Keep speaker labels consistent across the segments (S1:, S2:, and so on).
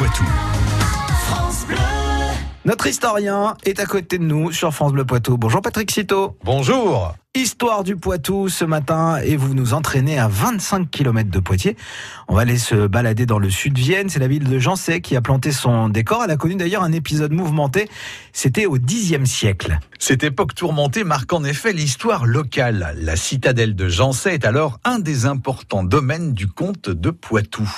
S1: Poitou.
S2: Notre historien est à côté de nous sur France Bleu Poitou. Bonjour Patrick Citeau.
S3: Bonjour.
S2: Histoire du Poitou ce matin et vous nous entraînez à 25 km de Poitiers. On va aller se balader dans le sud de Vienne. C'est la ville de Jancet qui a planté son décor. Elle a connu d'ailleurs un épisode mouvementé. C'était au Xe siècle.
S3: Cette époque tourmentée marque en effet l'histoire locale. La citadelle de Jancet est alors un des importants domaines du comte de Poitou.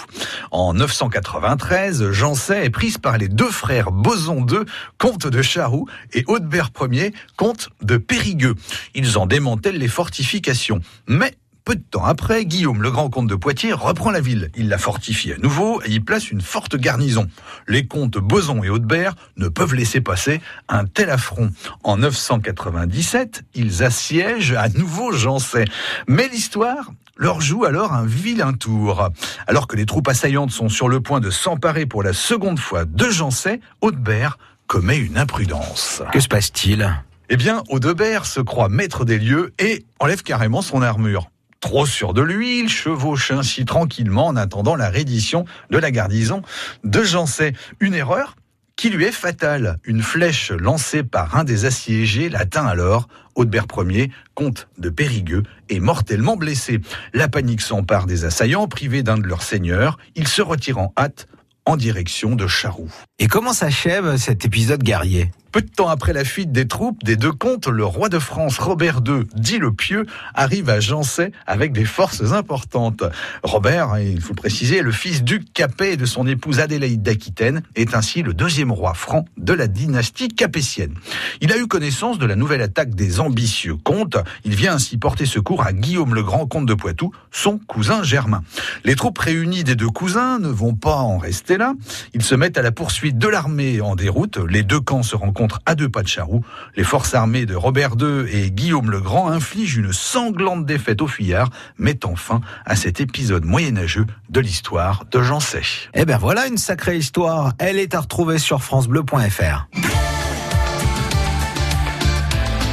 S3: En 993, Jancet est prise par les deux frères Boson II, comte de Charroux, et Audebert Ier, comte de Périgueux. Ils en démantèlent les fortifications. Mais peu de temps après, Guillaume, le grand comte de Poitiers, reprend la ville. Il la fortifie à nouveau et y place une forte garnison. Les comtes Boson et Audebert ne peuvent laisser passer un tel affront. En 997, ils assiègent à nouveau Jancet. Mais l'histoire leur joue alors un vilain tour. Alors que les troupes assaillantes sont sur le point de s'emparer pour la seconde fois de Jancet, Audebert commet une imprudence.
S2: Que se passe-t-il?
S3: Eh bien, Audebert se croit maître des lieux et enlève carrément son armure. Trop sûr de lui, il chevauche ainsi tranquillement en attendant la reddition de la garnison de Jancet. Une erreur qui lui est fatale. Une flèche lancée par un des assiégés l'atteint alors. Audebert Ier, comte de Périgueux, est mortellement blessé. La panique s'empare des assaillants, privés d'un de leurs seigneurs. Ils se retirent en hâte en direction de Charroux.
S2: Et comment s'achève cet épisode guerrier?
S3: Peu de temps après la fuite des troupes des deux comtes, le roi de France Robert II, dit le Pieux, arrive à Jancet avec des forces importantes. Robert, il faut le préciser, le fils du Capet et de son épouse Adélaïde d'Aquitaine, est ainsi le deuxième roi franc de la dynastie capétienne. Il a eu connaissance de la nouvelle attaque des ambitieux comtes. Il vient ainsi porter secours à Guillaume le Grand, comte de Poitou, son cousin germain. Les troupes réunies des deux cousins ne vont pas en rester là. Ils se mettent à la poursuite de l'armée en déroute. Les deux camps se rencontrent à deux pas de Charroux. Les forces armées de Robert II et Guillaume le Grand infligent une sanglante défaite aux fuyards, mettant fin à cet épisode moyenâgeux de l'histoire de Jean Sèche.
S2: Eh bien voilà une sacrée histoire. Elle est à retrouver sur francebleu.fr.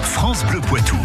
S1: France Bleu Poitou.